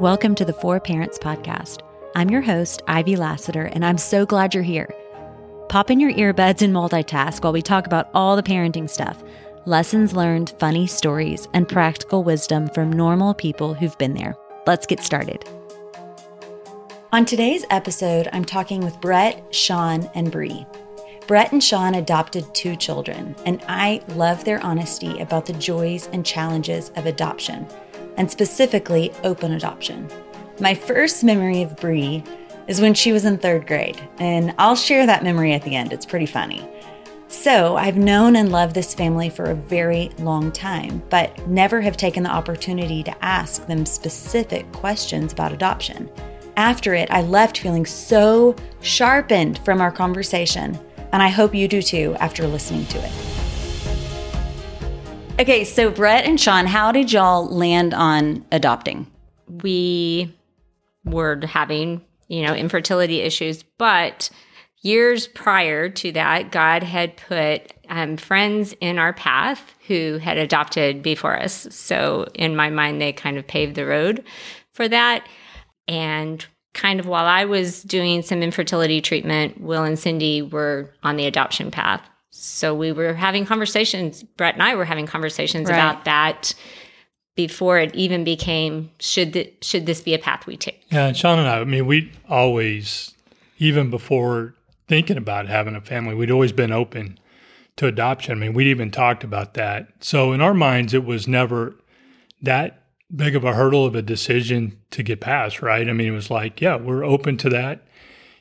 Welcome to the Four Parents Podcast. I'm your host, Ivy Lassiter, and I'm so glad you're here. Pop in your earbuds and multitask while we talk about all the parenting stuff lessons learned, funny stories, and practical wisdom from normal people who've been there. Let's get started. On today's episode, I'm talking with Brett, Sean, and Bree. Brett and Sean adopted two children, and I love their honesty about the joys and challenges of adoption, and specifically open adoption. My first memory of Bree is when she was in third grade, and I'll share that memory at the end. It's pretty funny. So, I've known and loved this family for a very long time, but never have taken the opportunity to ask them specific questions about adoption. After it, I left feeling so sharpened from our conversation, and I hope you do too after listening to it. Okay, so Brett and Sean, how did y'all land on adopting? we were having, you know, infertility issues, but years prior to that, God had put um, friends in our path who had adopted before us. So in my mind, they kind of paved the road for that. And kind of while I was doing some infertility treatment, Will and Cindy were on the adoption path. So we were having conversations, Brett and I were having conversations Right. about that before it even became should th- should this be a path we take? Yeah, and Sean and I, I mean, we always, even before thinking about having a family, we'd always been open to adoption. I mean, we'd even talked about that. So in our minds, it was never that big of a hurdle of a decision to get past, right? I mean, it was like, yeah, we're open to that.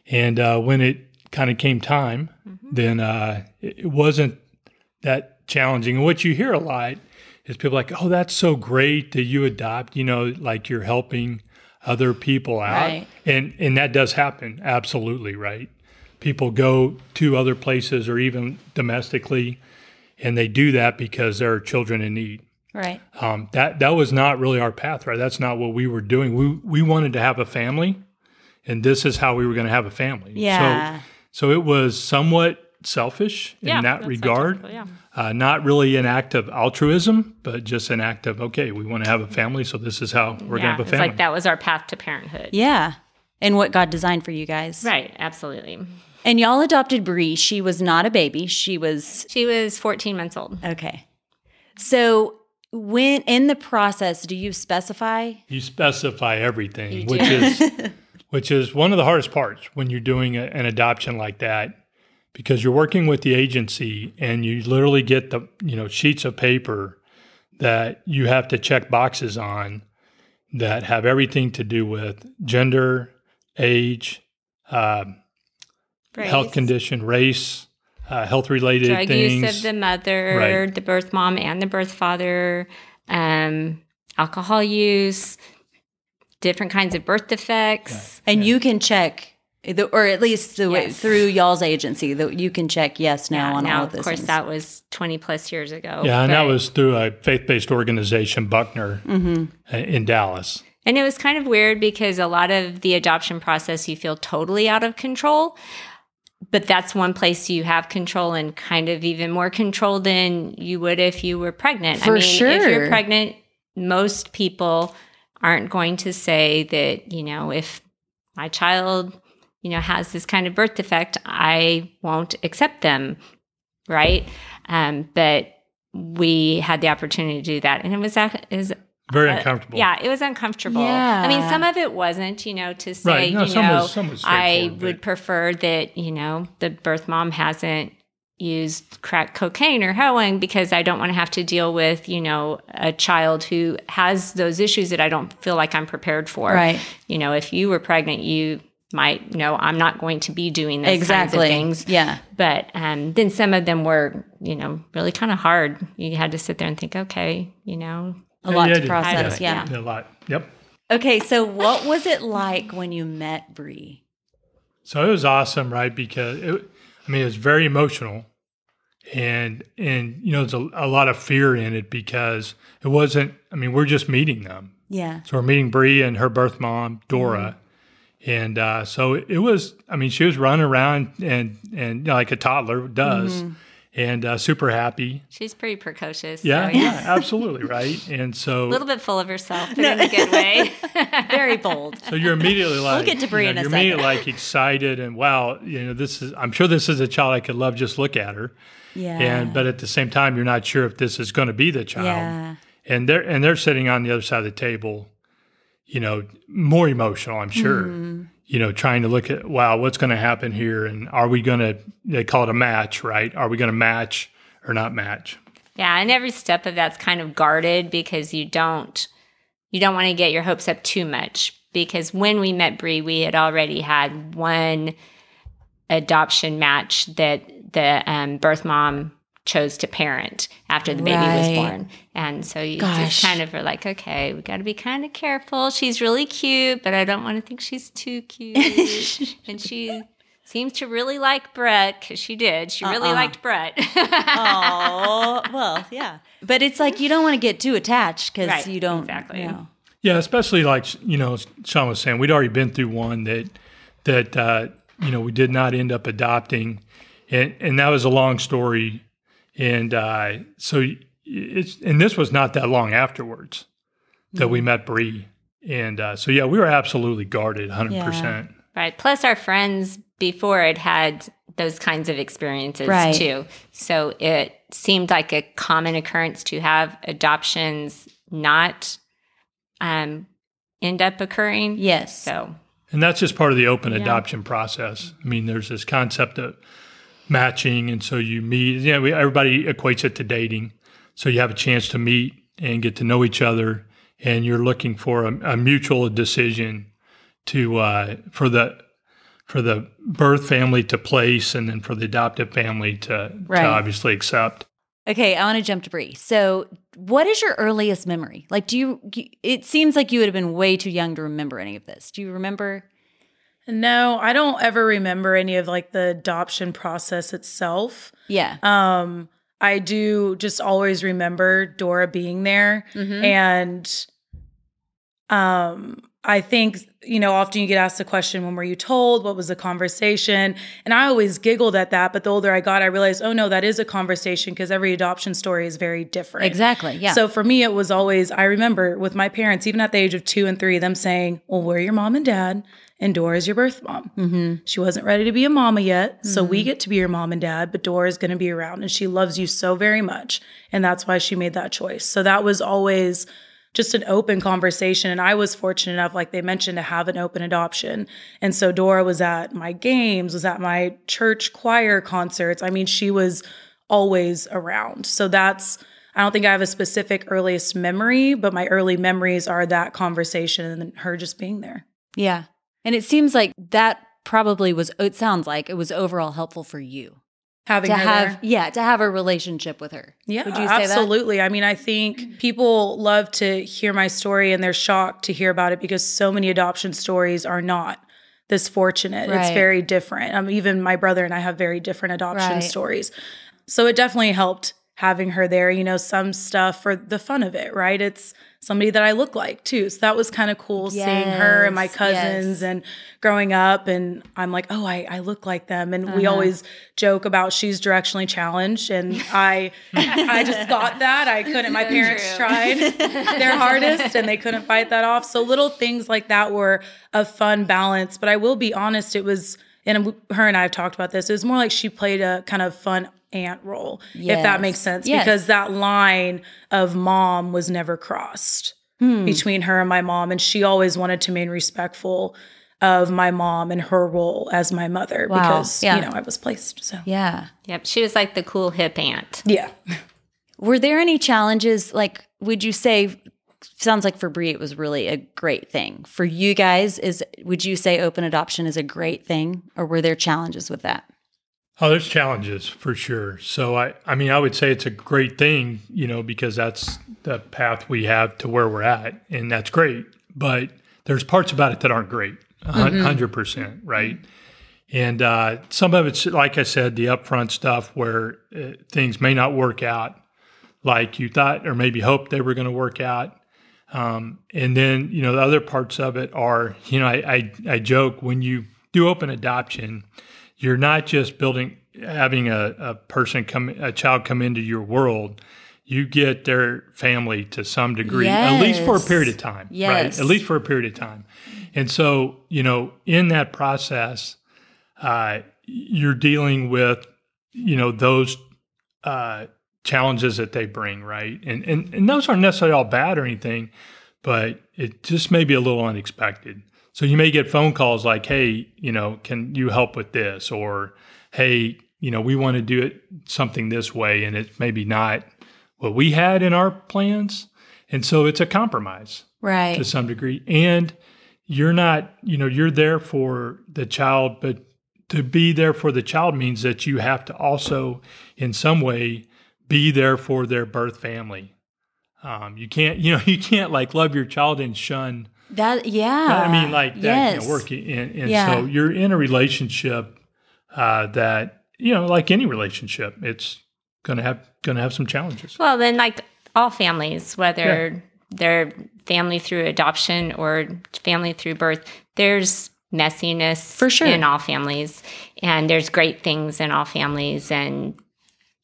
And uh, when it kind of came time, then uh, it wasn't that challenging. And what you hear a lot is people like, oh, that's so great that you adopt, you know, like you're helping other people out. Right. And and that does happen, absolutely, right? People go to other places or even domestically, and they do that because there are children in need. Right. Um, that that was not really our path, right? That's not what we were doing. We we wanted to have a family, and this is how we were going to have a family. Yeah. So so it was somewhat selfish in Yeah, that regard. typical, yeah. Uh, not really an act of altruism, but just an act of okay, we want to have a family, so this is how we're going to yeah, have a it's family. like that was our path to parenthood. Yeah. And what God designed for you guys. Right, absolutely. And y'all adopted Bree. She was not a baby. She was She was 14 months old. okay. So when in the process, do you specify? you specify everything, You which is which is one of the hardest parts when you're doing a, an adoption like that, because you're working with the agency and you literally get the you know sheets of paper that you have to check boxes on that have everything to do with gender, age, um, health condition, race, uh, health related drug things. use of the mother, Right. the birth mom, and the birth father, um, alcohol use, different kinds of birth defects. And you can check, the, or at least the way, Yes. through y'all's agency, that you can check yes now Yeah, on now, all of this. of course, things. that was 20 plus years ago. yeah, and that was through a faith based organization, Buckner, Mm-hmm. uh, in Dallas. And it was kind of weird because a lot of the adoption process, you feel totally out of control. But that's one place you have control and kind of even more control than you would if you were pregnant. For I mean, if you're pregnant, most people aren't going to say that, you know, if my child, you know, has this kind of birth defect, I won't accept them. Right. Um, but we had the opportunity to do that. And it was, ac- it was Very uh, uncomfortable. Yeah, it was uncomfortable. I mean, some of it wasn't, you know, to say, Right. No, you some know, was- some was I would prefer that, you know, the birth mom hasn't used crack cocaine or heroin because I don't want to have to deal with, you know, a child who has those issues that I don't feel like I'm prepared for. Right. You know, if you were pregnant, you might know I'm not going to be doing those exactly. kinds of things. Yeah. But um, then some of them were, you know, really kind of hard. You had to sit there and think, okay, you know, A lot you to had process. yeah. Yeah. A lot. Yep. Okay. So what was it like when you met Bree? So it was awesome, right? Because it, I mean, it was very emotional, and and you know, there's a, a lot of fear in it because it wasn't. I mean, we're just meeting them. Yeah. So we're meeting Bree and her birth mom, Dora, and uh, so it, it was. I mean, she was running around and and you know, like a toddler does, and uh, super happy. She's pretty precocious. Yeah, so, yeah, absolutely right. And so A little bit full of herself, but in a good way. Very bold. So you're immediately like, get to Bree you in know, a you're immediately second. like excited and wow, you know, this is. I'm sure this is a child I could love. Just look at her, Yeah. and but at the same time, you're not sure if this is going to be the child. yeah. And they're and they're sitting on the other side of the table, you know, more emotional. I'm sure. Mm-hmm. You know, trying to look at wow, what's going to happen here, and are we going to? They call it a match, right? Are we going to match or not match? yeah, and every step of that's kind of guarded because you don't you don't want to get your hopes up too much. Because when we met Bree, we had already had one adoption match that the um, birth mom chose to parent after the baby was born. And so you Gosh. just kind of are like, okay, we got to be kind of careful. She's really cute, but I don't want to think she's too cute. and she seems to really like Brett because she did. She really Uh-uh. liked Brett. Oh, well, yeah. But it's like you don't want to get too attached because Right, you don't. exactly. You know. Yeah, especially like you know, Sean was saying, we'd already been through one that that uh, you know we did not end up adopting, and and that was a long story, and uh, so it's and this was not that long afterwards that we met Bree, and uh, so yeah, we were absolutely guarded, hundred percent. Right. Plus, our friends before it had those kinds of experiences Right. too. So it seemed like a common occurrence to have adoptions not um, end up occurring. Yes. So, And that's just part of the open adoption process. I mean, there's this concept of matching, and so you meet. Yeah, we, everybody equates it to dating. So you have a chance to meet and get to know each other, and you're looking for a, a mutual decision to uh, for the for the birth family to place, and then for the adoptive family to, Right. to obviously accept. Okay, I want to jump to Bree. So, what is your earliest memory? Like, do you? you- It seems like you would have been way too young to remember any of this. Do you remember? No, I don't ever remember any of like the adoption process itself. Yeah. Um, I do just always remember Dora being there Mhm. and um I think you know often you get asked the question when were you told what was the conversation and I always giggled at that but the older I got I realized oh no that is a conversation because every adoption story is very different. Exactly. Yeah. So for me, it was always, I remember with my parents, even at the age of two and three, them saying, Well, we're your mom and dad, and Dora's your birth mom. mm-hmm. She wasn't ready to be a mama yet. So we get to be your mom and dad, but Dora's going to be around and she loves you so very much. And that's why she made that choice. So that was always just an open conversation. And I was fortunate enough, like they mentioned, to have an open adoption. And so Dora was at my games, was at my church choir concerts. I mean, she was always around. So that's, I don't think I have a specific earliest memory, but my early memories are that conversation and her just being there. Yeah. And it seems like that probably was. It sounds like it was overall helpful for you Having to have. there. Yeah, to have a relationship with her. Yeah, Would you say that? absolutely. I mean, I think people love to hear my story and they're shocked to hear about it because so many adoption stories are not this fortunate. It's very different. Um, even my brother and I have very different adoption Right. stories. So it definitely helped having her there. You know, some stuff for the fun of it, right? It's somebody that I look like too. So that was kind of cool seeing her and my cousins yes. and growing up. And I'm like, oh, I, I look like them. And we Uh-huh. always joke about she's directionally challenged. And I I just got that. I couldn't. My So parents true. tried their hardest and they couldn't fight that off. So little things like that were a fun balance. But I will be honest, it was, and her and I have talked about this, it was more like she played a kind of fun aunt role, if that makes sense. Yes. Because that line of mom was never crossed Hmm. between her and my mom. And she always wanted to remain respectful of my mom and her role as my mother Wow. because, Yeah. you know, I was placed. So, Yeah. yep, she was like the cool hip aunt. yeah. Were there any challenges? Like, would you say? Sounds like for Bree, it was really a great thing. For you guys, is would you say open adoption is a great thing, or were there challenges with that? Oh, there's challenges for sure. So I, I mean, I would say it's a great thing, you know, because that's the path we have to where we're at, and that's great. But there's parts about it that aren't great, a hun- 100 percent, right? And uh, some of it's, like I said, the upfront stuff where uh, things may not work out like you thought or maybe hoped they were going to work out. Um, and then, you know, the other parts of it are, you know, I, I, I joke when you do open adoption, you're not just building having a, a person come, a child come into your world, you get their family to some degree, at least for a period of time, Yes. right? At least for a period of time. And so, you know, in that process, uh, you're dealing with, you know, those uh, challenges that they bring, right? And, and and those aren't necessarily all bad or anything, but it just may be a little unexpected. So you may get phone calls like, "Hey, you know, can you help with this?" or "Hey, you know, we want to do it something this way, and it's maybe not what we had in our plans." And so it's a compromise Right. to some degree. And you're not, you know, you're there for the child, but to be there for the child means that you have to also, in some way, be there for their birth family. Um, you can't, you know, you can't like love your child and shun. That yeah. I mean, like that yes. can't work. And, and Yeah. so you're in a relationship uh, that, you know, like any relationship, it's gonna have gonna have some challenges. Well, then, like all families, whether they're family through adoption or family through birth, there's messiness For sure. in all families, and there's great things in all families, and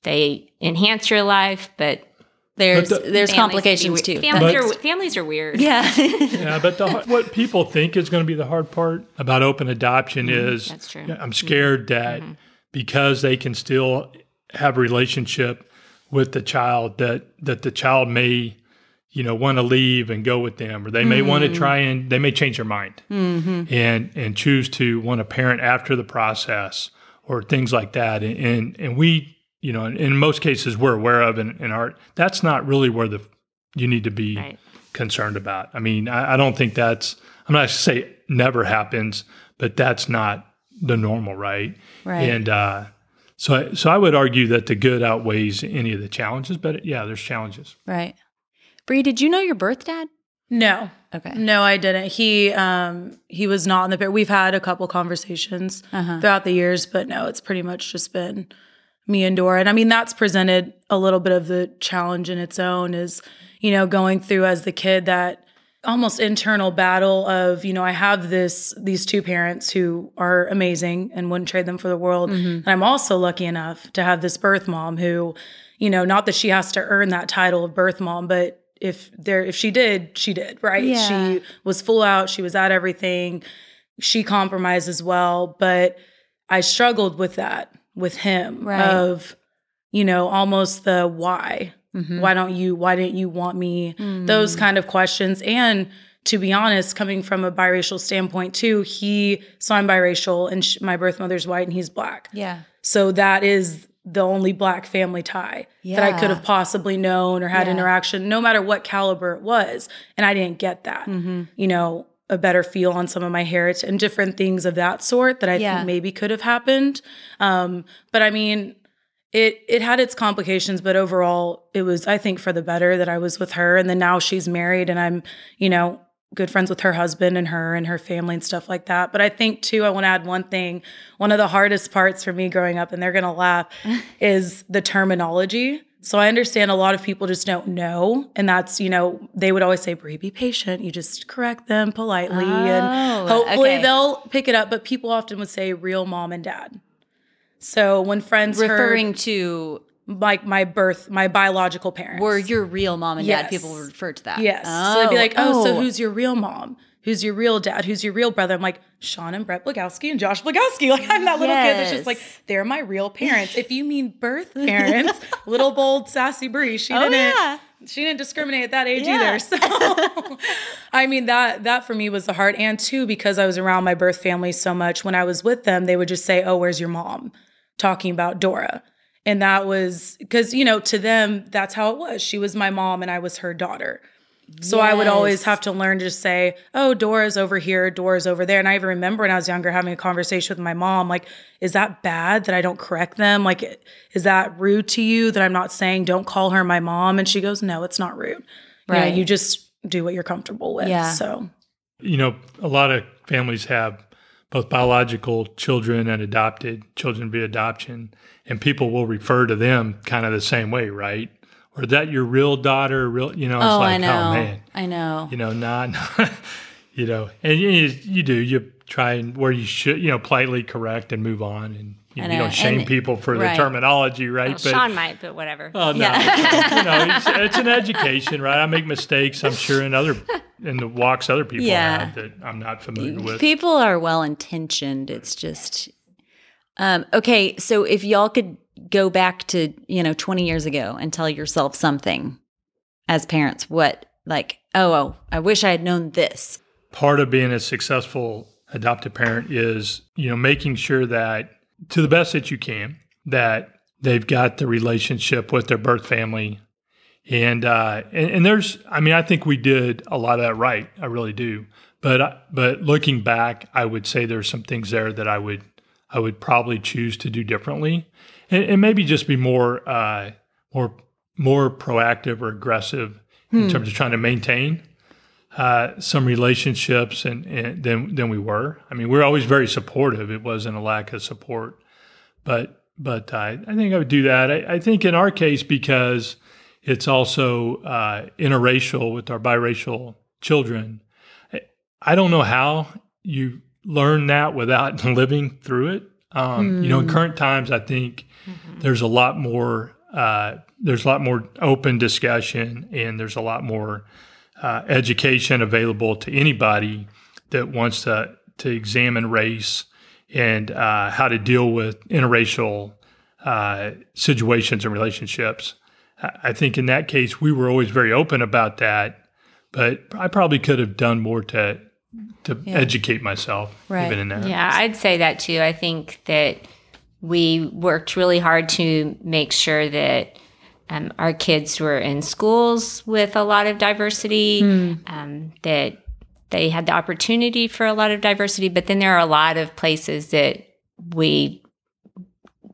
they enhance your life. But There's the- there's families complications we- too. Families But- are families are weird. yeah. Yeah, but the, what people think is going to be the hard part about open adoption is Mm-hmm. that's true. I'm scared that because they can still have a relationship with the child that that the child may you know want to leave and go with them or they may want to Mm-hmm. try and they may change their mind and and choose to want to parent after the process or things like that and and, and we you know in, in most cases we're aware of in, in art that's not really where the you need to be Right. concerned about. I mean, I, I don't think that's, I'm not to say it never happens, but that's not the normal, right? Right. And uh, so, I- so I would argue that the good outweighs any of the challenges, but yeah, there's challenges. right. Bree, did you know your birth dad? No. Okay. No, I didn't. He um he was not in the pair. We've had a couple conversations Uh-huh. throughout the years, but no, it's pretty much just been me and Dora. And I mean, that's presented a little bit of the challenge in its own is, you know, going through as the kid that almost internal battle of, you know, I have this these two parents who are amazing and wouldn't trade them for the world. Mm-hmm. And I'm also lucky enough to have this birth mom who, you know, not that she has to earn that title of birth mom, but if there if she did, she did, right? Yeah. She was full out, she was at everything. She compromised as well, but I struggled with that with him Right. of you know, almost the why. Mhm. Why don't you why didn't you want me? Mm. Those kind of questions and to be honest, coming from a biracial standpoint too, he so I'm biracial and sh- my birth mother's white and he's black. Yeah. So that is the only black family tie that I could have possibly known or had Yeah. interaction, no matter what caliber it was. And I didn't get that. Mm-hmm. You know, a better feel on some of my heritage and different things of that sort that I Yeah. think maybe could have happened. Um, but I mean, it it had its complications, but overall, it was I think for the better that I was with her, and then now she's married, and I'm you know good friends with her husband and her and her family and stuff like that. But I think too, I want to add one thing. One of the hardest parts for me growing up, and they're gonna laugh, is the terminology. So I understand a lot of people just don't know, and that's you know they would always say, "Bree, be patient." You just correct them politely, Oh, and hopefully okay. they'll pick it up. But people often would say, "Real mom and dad." So when friends heard- Referring to like my birth, my biological parents. were your real mom and dad, people would refer to that. yes. Oh, so they'd be like, oh, so oh. who's your real mom? Who's your real dad? Who's your real brother? I'm like, Sean and Brett Blagowski and Josh Blagowski. Like, I'm that little kid that's just like, they're my real parents. if you mean birth parents, little bold sassy Bree, she Oh, didn't. yeah. She didn't discriminate at that age Yeah. either. So, I mean that that for me was the hard, and two because I was around my birth family so much. When I was with them, they would just say, "Oh, where's your mom?" Talking about Dora, and that was because you know to them that's how it was. She was my mom, and I was her daughter. So I would always have to learn to just say, "Oh, Dora's over here, Dora's over there." And I even remember when I was younger having a conversation with my mom, like, "Is that bad that I don't correct them? Like, is that rude to you that I'm not saying don't call her my mom?" And she goes, "No, it's not rude. You know, Right. you just do what you're comfortable with." Yeah. So You know, a lot of families have both biological children and adopted children via adoption, and people will refer to them kind of the same way, right? Or that your real daughter? Real, you know, it's Oh, like, I know. oh man, I know. you know, not, you know, and you, you do, you try and where you should, you know, politely correct and move on. And, you, I know, you don't shame and- people for right. the terminology, right? Well, Sean might, but whatever. Oh no, Yeah. you know, it's, it's an education, right? I make mistakes, I'm sure, in other in the walks other people Yeah. have that I'm not familiar with. People are well intentioned. It's just um, okay. So if y'all could go back to you know 20 years ago and tell yourself something as parents, what like oh oh I wish I had known this. Part of being a successful adoptive parent is you know making sure that to the best that you can that they've got the relationship with their birth family. And, uh, and and there's, I mean, I think we did a lot of that right. I really do. But but looking back, I would say there's some things there that I would I would probably choose to do differently, and, and maybe just be more uh, more more proactive or aggressive in terms of trying to maintain uh, some relationships and, and than than we were. I mean, we are always very supportive. It wasn't a lack of support, but but I, I think I would do that. I, I think in our case because it's also uh, interracial with our biracial children. I- I don't know how you learn that without living through it. Um, You know, in current times, I think there's a lot more. Uh, there's a lot more open discussion, and there's a lot more uh, education available to anybody that wants to to examine race and uh, how to deal with interracial uh, situations and relationships. I I think in that case, we were always very open about that, but I probably could have done more to to educate myself Right. even in that. Yeah, I'd say that too. I think that we worked really hard to make sure that um, our kids were in schools with a lot of diversity, um, that they had the opportunity for a lot of diversity. But then there are a lot of places that we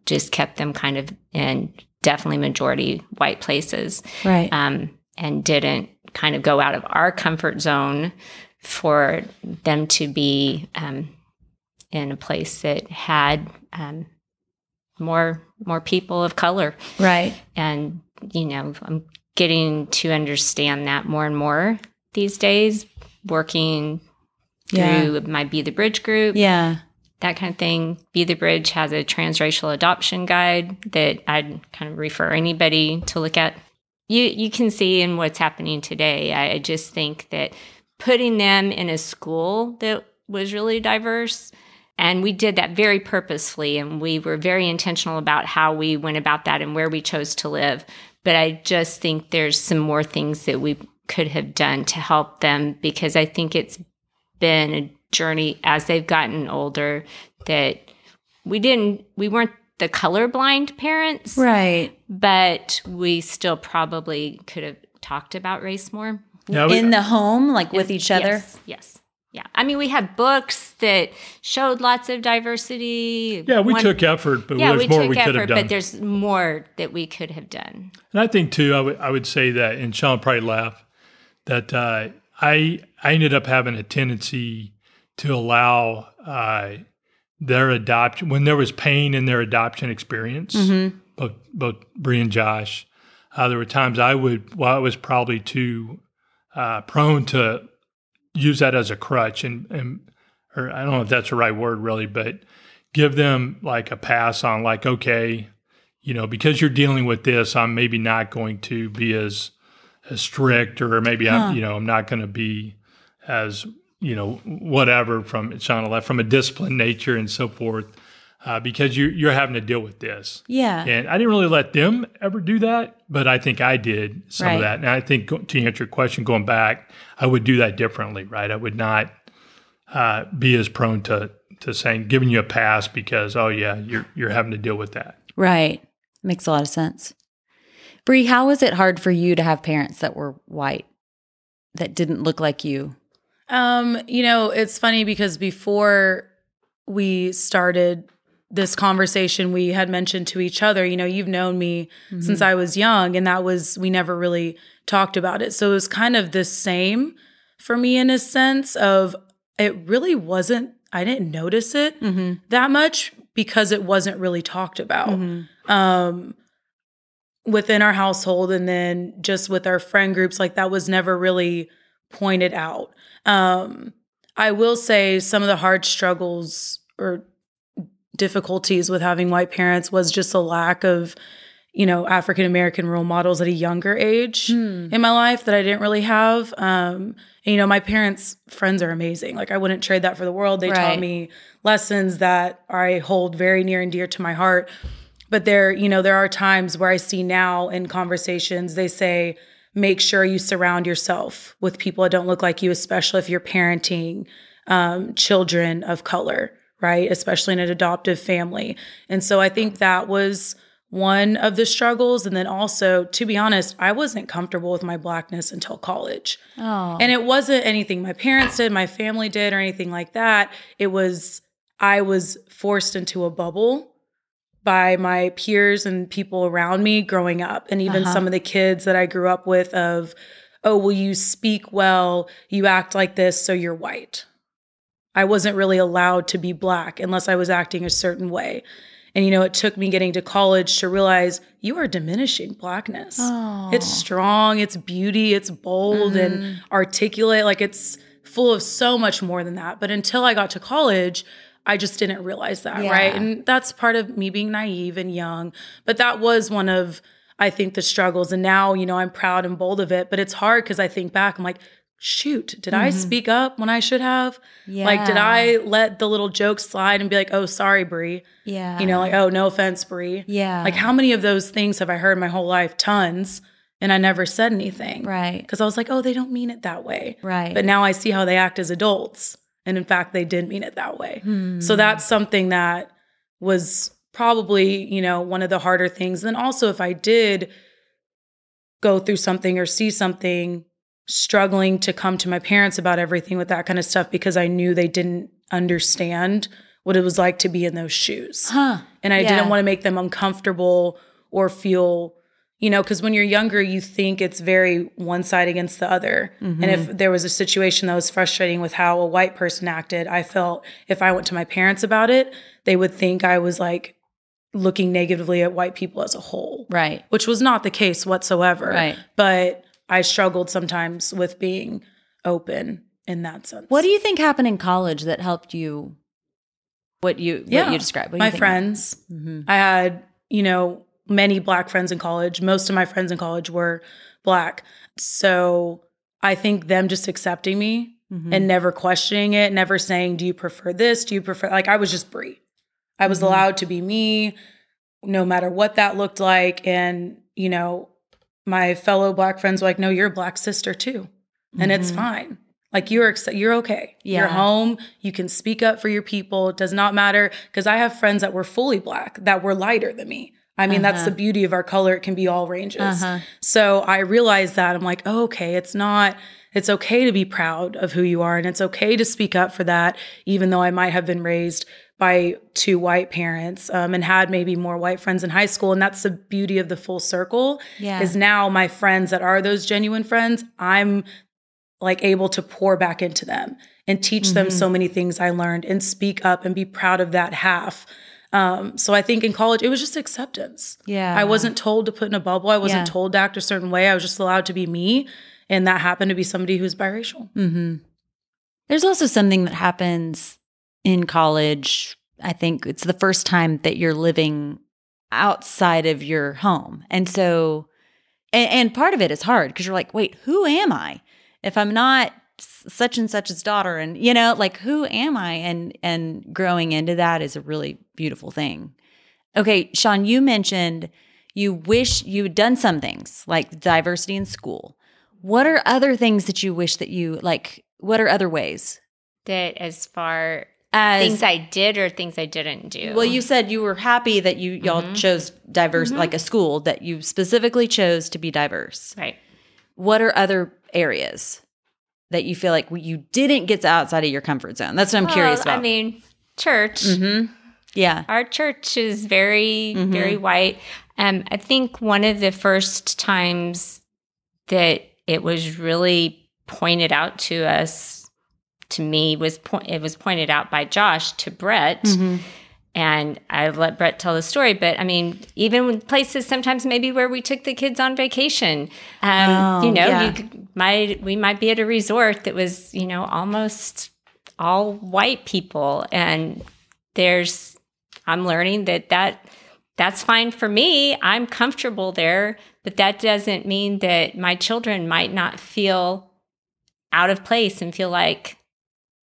just kept them kind of in definitely majority white places Right. um, and didn't kind of go out of our comfort zone for them to be um, in a place that had um, more more people of color right. and you know i'm getting to understand that more and more these days working Yeah. through my be the bridge group Yeah. that kind of thing. Be the Bridge has a transracial adoption guide that I'd kind of refer anybody to look at. You you can see in what's happening today. I, I just think that putting them in a school that was really diverse, and we did that very purposefully, and we were very intentional about how we went about that and where we chose to live. But I just think there's some more things that we could have done to help them because I think it's been a journey as they've gotten older that we didn't we weren't the colorblind parents Right. but we still probably could have talked about race more Yeah, we- In the home, like with each other. yes yes yeah i mean we had books that showed lots of diversity yeah, we One- took effort, but yeah there's we more took we could effort have done. but there's more that we could have done And I think too, I would say that, and Sean probably laugh that uh, I I ended up having a tendency to allow uh, their adoption when there was pain in their adoption experience. Both both Bree and Josh, uh, there were times I would, well, I was probably too uh, prone to use that as a crutch, and and or I don't know if that's the right word really, but give them like a pass on like okay you know, because you're dealing with this, I'm maybe not going to be as as strict, or maybe I'm, you know, I'm not going to be as, you know, whatever from Sean left from a disciplined nature and so forth, uh, because you're you're having to deal with this. Yeah. And I didn't really let them ever do that, but I think I did some Right. of that. And I think to answer your question, going back, I would do that differently, right? I would not uh, be as prone to to saying giving you a pass because oh yeah, you're you're having to deal with that. Right. Makes a lot of sense. Bree, how was it hard for you to have parents that were white that didn't look like you? Um, you know, it's funny because before we started this conversation, we had mentioned to each other, you know, you've known me since I was young, and that was, we never really talked about it. So it was kind of the same for me in a sense of it really wasn't, I didn't notice it Mm-hmm. that much because it wasn't really talked about um within our household and then just with our friend groups like that was never really pointed out um i will say some of the hard struggles or difficulties with having white parents was just a lack of, you know, African American role models at a younger age Hmm. in my life that I didn't really have. Um, and, you know, my parents' friends are amazing. Like I wouldn't trade that for the world. They Right. taught me lessons that I hold very near and dear to my heart. But there, you know, there are times where I see now in conversations, they say, make sure you surround yourself with people that don't look like you, especially if you're parenting um, children of color, right? Especially in an adoptive family. And so I think that was one of the struggles. And then also, to be honest, I wasn't comfortable with my blackness until college. Oh. And it wasn't anything my parents did, my family did, or anything like that. It was, I was forced into a bubble by my peers and people around me growing up. And even Uh-huh. some of the kids that I grew up with, of, oh, well, you speak well, you act like this, so you're white. I wasn't really allowed to be black unless I was acting a certain way. And, you know, it took me getting to college to realize you are diminishing blackness. Oh. It's strong, it's beauty, it's bold and mm-hmm. articulate. Like it's full of so much more than that. But until I got to college, I just didn't realize that, Yeah. right? And that's part of me being naive and young. But that was one of, I think, the struggles. And now, you know, I'm proud and bold of it. But it's hard because I think back, I'm like, shoot, did I speak up when I should have? Yeah. Like, did I let the little joke slide and be like, oh, sorry, Bree? Yeah. You know, like, oh, no offense, Bree. yeah. Like, how many of those things have I heard my whole life? Tons. And I never said anything. Right. Because I was like, oh, they don't mean it that way. Right. But now I see how they act as adults. And in fact, they did mean it that way. Hmm. So that's something that was probably, you know, one of the harder things. And then also, if I did go through something or see something, struggling to come to my parents about everything with that kind of stuff because I knew they didn't understand what it was like to be in those shoes. Huh. And I Yeah. didn't want to make them uncomfortable or feel, you know, because when you're younger, you think it's very one side against the other. And if mm-hmm. there was a situation that was frustrating with how a white person acted, I felt if I went to my parents about it, they would think I was like looking negatively at white people as a whole, Right. which was not the case whatsoever. Right. But I struggled sometimes with being open in that sense. What do you think happened in college that helped you? What you what you described? What you my think? friends. Mhm. I had, you know, many black friends in college. Most of my friends in college were black. So I think them just accepting me Mhm. and never questioning it, never saying, Do you prefer this? Do you prefer like I was just Bree. I was Mhm. allowed to be me, no matter what that looked like. And, you know, my fellow black friends were like, No, you're a black sister too. And it's Mhm. fine. Like you're you're okay. You're home. You can speak up for your people. It does not matter because I have friends that were fully black that were lighter than me. I mean, that's Uh-huh. the beauty of our color. It can be all ranges. Uh-huh. So I realized that I'm like, oh, okay, it's not, it's okay to be proud of who you are. And it's okay to speak up for that, even though I might have been raised by two white parents um, and had maybe more white friends in high school. And that's the beauty of the full circle Yeah. is now my friends that are those genuine friends, I'm like able to pour back into them and teach them Mhm. so many things I learned and speak up and be proud of that half. Um, so I think in college it was just acceptance. Yeah. I wasn't told to put in a bubble. I wasn't Yeah. told to act a certain way. I was just allowed to be me. And that happened to be somebody who's biracial. hmm There's also something that happens in college. I think it's the first time that you're living outside of your home. And so, and, and part of it is hard because you're like, wait, who am I? If I'm not such and such's daughter and you know like who am i and and growing into that is a really beautiful thing okay sean you mentioned you wish you had done some things like diversity in school what are other things that you wish that you like what are other ways That as far as things I did or things I didn't do. well you said you were happy that you y'all Mhm. chose diverse Mhm. like a school that you specifically chose to be diverse right. what are other areas that you feel like you didn't get outside of your comfort zone that's what i'm curious about I mean, church. mm-hmm. yeah Our church is very, Mhm. very white. Um, I think one of the first times that it was really pointed out to us, to me, was po- it was pointed out by Josh to Brett, Mm-hmm. and I let Brett tell the story. But I mean, even places sometimes maybe where we took the kids on vacation, um, Oh, you know, yeah. you could, might we might be at a resort that was you know almost all white people, and there's I'm learning that that that's fine for me. I'm comfortable there, but that doesn't mean that my children might not feel out of place and feel like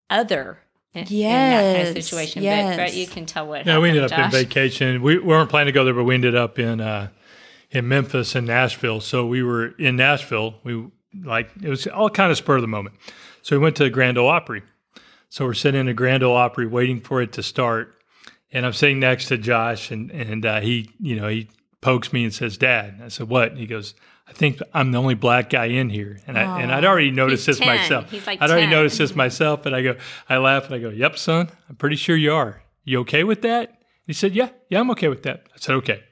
other in, in that kind of Yes, situation. yes. But, but you can tell what Yeah, we ended happened, up in vacation. We, we weren't planning to go there, but we ended up in uh, in Memphis and Nashville. So we were in Nashville. We like it was all kind of spur of the moment. So we went to the Grand Ole Opry. So we're sitting in the Grand Ole Opry waiting for it to start, and I'm sitting next to Josh, and and uh, he you know he pokes me and says, "Dad." I said, "What?" And he goes. I think I'm the only black guy in here, and I and I'd already noticed He's this 10. myself. He's like I'd already noticed this myself, and I go, I laugh and I go, "Yep, son, I'm pretty sure you are. You okay with that?" He said, "Yeah, yeah, I'm okay with that." I said, "Okay."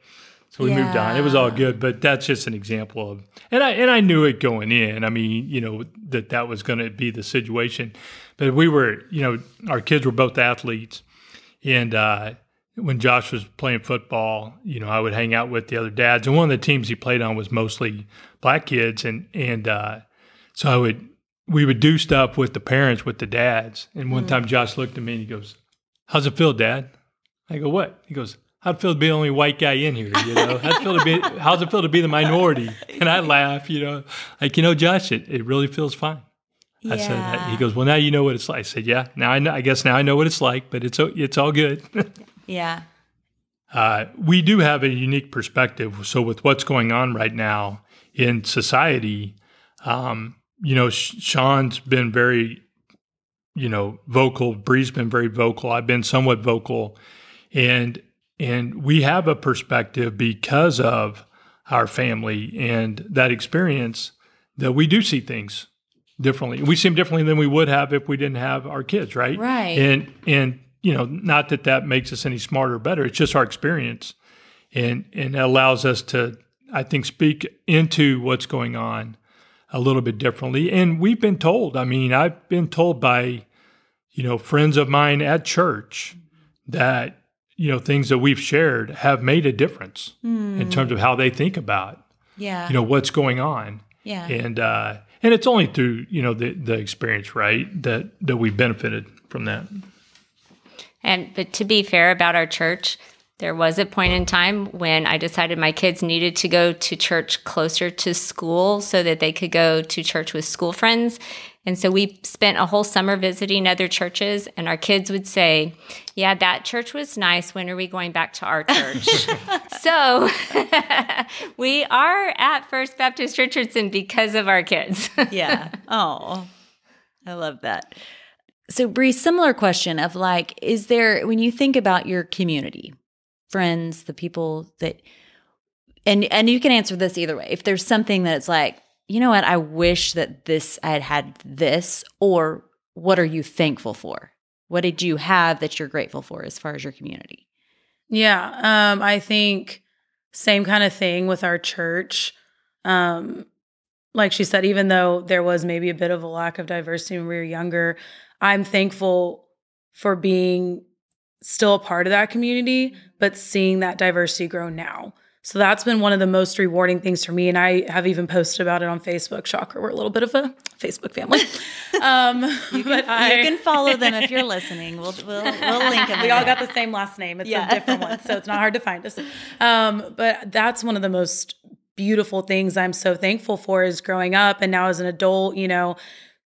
So we moved on. It was all good, but that's just an example of, and I and I knew it going in. I mean, you know that that was going to be the situation, but we were, you know, our kids were both athletes, and uh, when Josh was playing football, you know, I would hang out with the other dads, and one of the teams he played on was mostly black kids, and and uh, so I would we would do stuff with the parents, with the dads, and one time Josh looked at me and he goes, "How's it feel, Dad?" I go, "What?" He goes. How'd it feel to be the only white guy in here? You know, how'd it feel to be? How's it feel to be the minority? And I laugh, you know, like you know, Josh, it, it really feels fine. I said that. He goes, "Well, now you know what it's like." I said, "Yeah, now I know. I guess now I know what it's like, but it's it's all good." Yeah. uh, we do have a unique perspective. So, with what's going on right now in society, um, you know, Sean's been very, you know, vocal. Bree's been very vocal. I've been somewhat vocal, and and we have a perspective because of our family and that experience that we do see things differently. We see them differently than we would have if we didn't have our kids, right? Right. And and you know, not that that makes us any smarter or better. It's just our experience, and and it allows us to, I think, speak into what's going on a little bit differently. And we've been told. I mean, I've been told by, you know, friends of mine at church that you know things that we've shared have made a difference in terms of how they think about Yeah. you know what's going on yeah. and uh and it's only through you know the the experience right that that we benefited from that And but to be fair about our church, there was a point in time when I decided my kids needed to go to church closer to school so that they could go to church with school friends. And so we spent a whole summer visiting other churches, and our kids would say, Yeah, that church was nice. When are we going back to our church? so we are at First Baptist Richardson because of our kids. yeah. Oh, I love that. So, Bree, similar question of like, is there, when you think about your community, friends, the people that, and and you can answer this either way. If there's something that's like, you know what, I wish that this I had had this, or what are you thankful for? What did you have that you're grateful for as far as your community? Yeah, um, I think same kind of thing with our church. Um, like she said, even though there was maybe a bit of a lack of diversity when we were younger, I'm thankful for being still a part of that community, but seeing that diversity grow now. So that's been one of the most rewarding things for me. And I have even posted about it on Facebook. Shocker, we're a little bit of a Facebook family. Um, but I, you can follow them if you're listening. We'll we'll, we'll link them. we all got the same last name. It's Yeah. a different one, so it's not hard to find us. Um, but that's one of the most beautiful things I'm so thankful for is growing up and now as an adult, you know,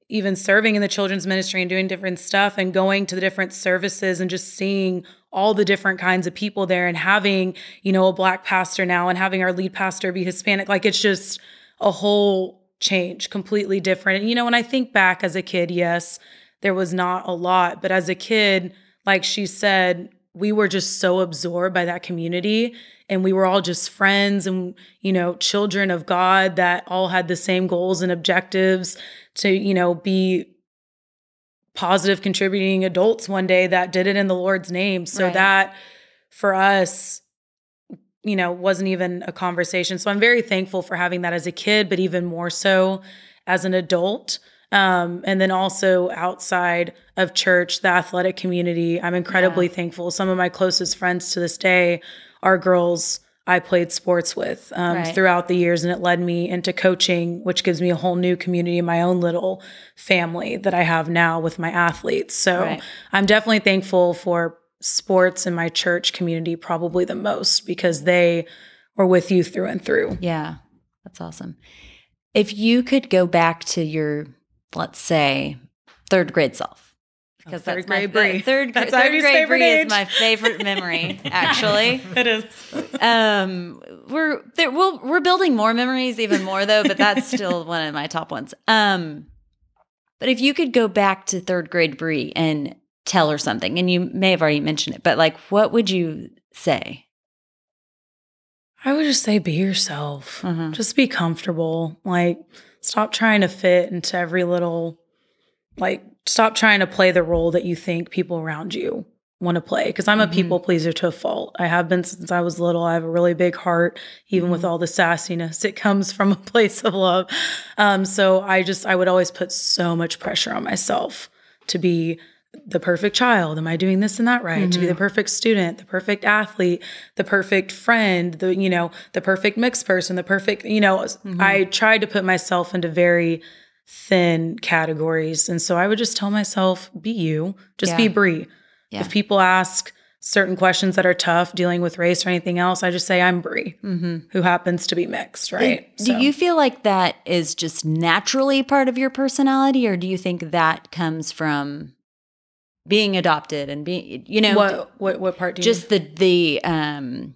even serving in the children's ministry and doing different stuff and going to the different services and just seeing all the different kinds of people there and having, you know, a black pastor now and having our lead pastor be Hispanic. Like it's just a whole change, completely different. And, you know, when I think back as a kid, yes, there was not a lot, but as a kid, like she said, we were just so absorbed by that community and we were all just friends and you know children of god that all had the same goals and objectives to you know be positive contributing adults one day that did it in the lord's name. So Right. that for us you know wasn't even a conversation. So i'm very thankful for having that as a kid but even more so as an adult. Um, and then also outside of church the athletic community i'm incredibly thankful. Some of my closest friends to this day are girls i played sports with um, Right. throughout the years and it led me into coaching which gives me a whole new community my own little family that i have now with my athletes so Right. i'm definitely thankful for sports and my church community probably the most because they were with you through and through. Yeah, that's awesome. If you could go back to your, let's say, third grade self, because third that's my grade Bree. third, That's third Ivy's grade favorite Bree is my favorite memory. Actually, It is. um, we're there, we'll, we're building more memories, even more though, but that's still one of my top ones. Um, but if you could go back to third grade Bree and tell her something, and you may have already mentioned it, but like, what would you say? I would just say be yourself. Mhm. Just be comfortable. Like stop trying to fit into every little like stop trying to play the role that you think people around you want to play because I'm a Mhm. people pleaser to a fault. I have been since I was little. I have a really big heart even with all the sassiness. It comes from a place of love. Um so I just I would always put so much pressure on myself to be the perfect child. Am I doing this and that right? To be the perfect student, the perfect athlete, the perfect friend, the you know, the perfect mixed person, the perfect, you know, I tried to put myself into very thin categories. And so I would just tell myself, be you, just Yeah. be Bree. Yeah. If people ask certain questions that are tough dealing with race or anything else, I just say I'm Bree, Mm-hmm. who happens to be mixed, right? Do So- you feel like that is just naturally part of your personality, or do you think that comes from being adopted and being, you know, what what what part do you just the the um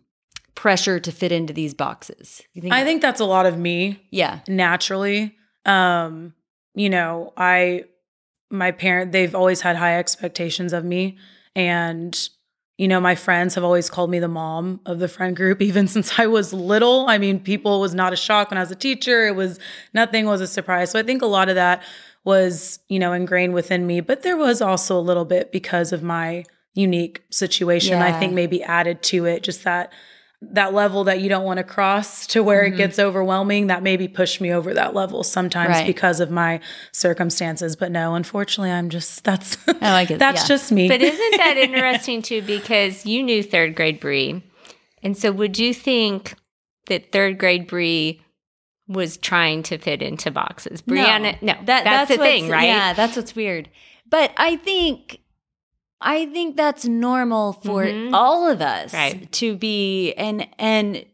pressure to fit into these boxes? Think? I think that's a lot of me. yeah, naturally. Um, you know, I my parent they've always had high expectations of me and you know, my friends have always called me the mom of the friend group even since I was little. I mean, people was not a shock when I was a teacher. It was nothing was a surprise. So I think a lot of that was, you know, ingrained within me, but there was also a little bit because of my unique situation. I think maybe added to it just that that level that you don't want to cross to where Mm-hmm. it gets overwhelming that maybe pushed me over that level sometimes Right. because of my circumstances but no unfortunately i'm just that's I get- that's yeah. just me But isn't that interesting too? Because you knew third grade Bree. And so would you think that third grade Bree was trying to fit into boxes? Brianna, no, that, that's, the thing, right? Yeah, that's what's weird. But I think, I think that's normal for Mhm. all of us Right. to be, and and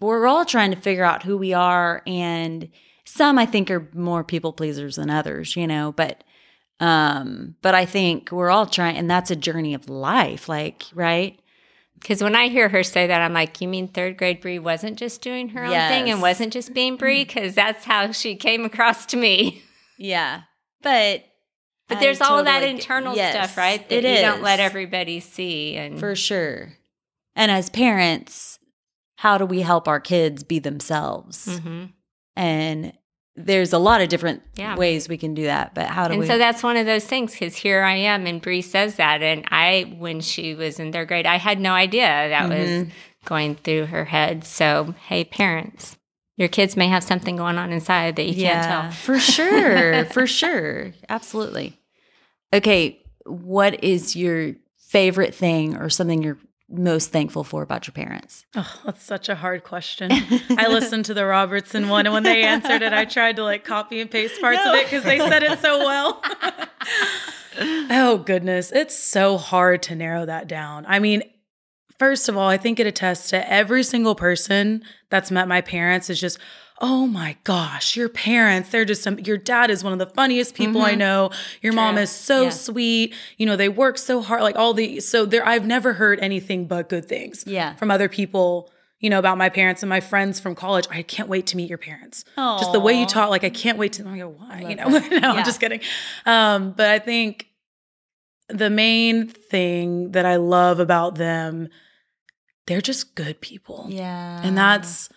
we're all trying to figure out who we are, and some I think are more people pleasers than others, you know. But, um, but I think we're all trying, and that's a journey of life, like right. Because when I hear her say that, I'm like, you mean third grade Bree wasn't just doing her own thing and wasn't just being Bree? Because that's how she came across to me. Yeah, but But there's all that internal yes, stuff, right? That it you don't let everybody see. And For sure. And as parents, how do we help our kids be themselves? Mhm. And there's a lot of different Yeah. ways we can do that, but how do And we? so that's one of those things because here I am, and Bree says that, and I, when she was in third grade, I had no idea that was Mm-hmm. going through her head. So, hey, parents, your kids may have something going on inside that you can't tell. for sure, for sure, absolutely. Okay, what is your favorite thing or something you're most thankful for about your parents? oh, that's such a hard question. I listened to the robertson one and when they answered it i tried to like copy and paste parts of it because they said it so well. Oh goodness. It's so hard to narrow that down. I mean first of all i think it attests to every single person that's met my parents is just oh my gosh your parents they're just some your dad is one of the funniest people i know. Your mom is so Mm-hmm. Yeah. sweet. You know they work so hard like all the so there i've never heard anything but good things Yeah. from other people you know about my parents and my friends from college. I can't wait to meet your parents. Just the way you talk like i can't wait to i go why? You know? no Yeah. i'm just kidding. Um but i think the main thing that i love about them they're just good people. Yeah, and that's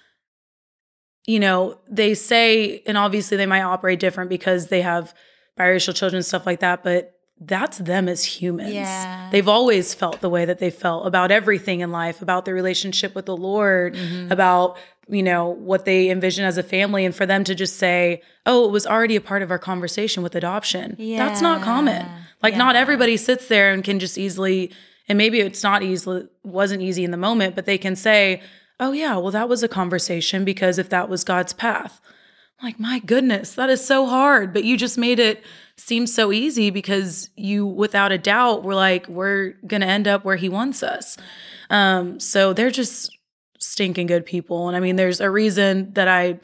you know they say and obviously they might operate different because they have biracial children stuff like that but that's them as humans Yeah. they've always felt the way that they felt about everything in life about their relationship with the lord Mm-hmm. about you know what they envision as a family and for them to just say oh it was already a part of our conversation with adoption Yeah. that's not common Yeah. like not everybody sits there and can just easily and maybe it's not easily wasn't easy in the moment but they can say oh yeah well that was a conversation because if that was god's path I'm like, my goodness, that is so hard. But you just made it seem so easy because you, without a doubt, were like, we're going to end up where he wants us. Um, so they're just stinking good people. And I mean, there's a reason that I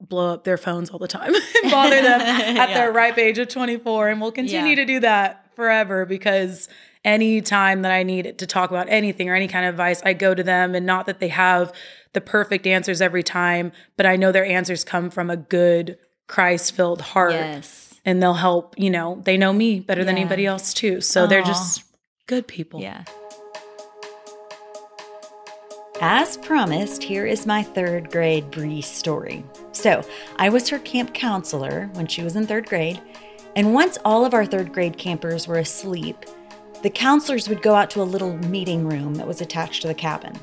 blow up their phones all the time and bother them at Yeah. their ripe age of 24 and we'll continue Yeah. to do that forever because any time that I need to talk about anything or any kind of advice, I go to them and not that they have the perfect answers every time, but I know their answers come from a good Christ-filled heart Yes. and they'll help, you know, they know me better than anybody else too. So they're just good people. Yeah. As promised, here is my third grade Bree story. So, I was her camp counselor when she was in third grade, and once all of our third grade campers were asleep, the counselors would go out to a little meeting room that was attached to the cabin.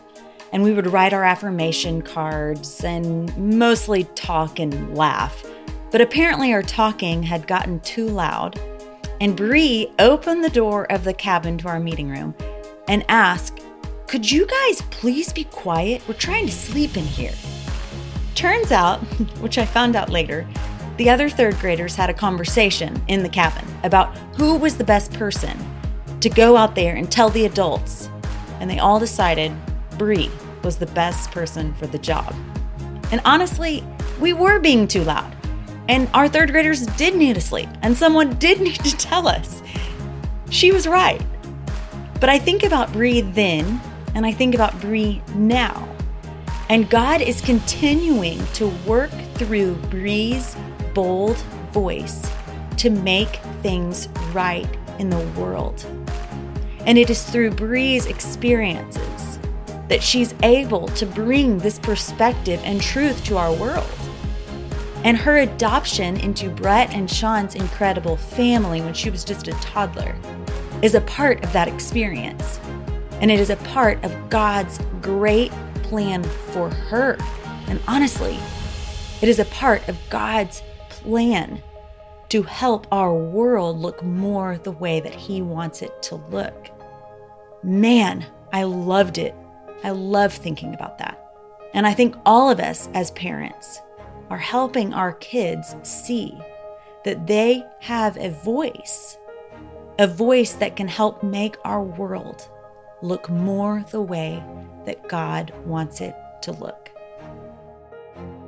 And we would write our affirmation cards and mostly talk and laugh. But apparently, our talking had gotten too loud, and Bree opened the door of the cabin to our meeting room and asked, Could you guys please be quiet? We're trying to sleep in here. Turns out, which I found out later, the other third graders had a conversation in the cabin about who was the best person to go out there and tell the adults. And they all decided Bree was the best person for the job. And honestly, we were being too loud. And our third graders did need to sleep, and someone did need to tell us. She was right. But I think about Bree then, and I think about Bree now. And God is continuing to work through Bree's bold voice to make things right in the world. And it is through Bree's experiences that she's able to bring this perspective and truth to our world. And her adoption into Brett and Sean's incredible family when she was just a toddler is a part of that experience. And it is a part of God's great plan for her. And honestly, it is a part of God's plan to help our world look more the way that He wants it to look. Man, I loved it. I love thinking about that. And I think all of us as parents are helping our kids see that they have a voice, a voice that can help make our world look more the way that God wants it to look.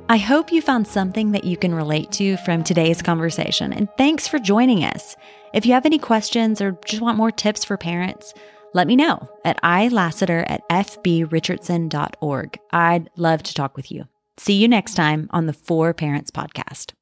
I hope you found something that you can relate to from today's conversation, and thanks for joining us. If you have any questions or just want more tips for parents, let me know at ilassiter at fbrichardson.org. I'd love to talk with you. See you next time on the Four Parents Podcast.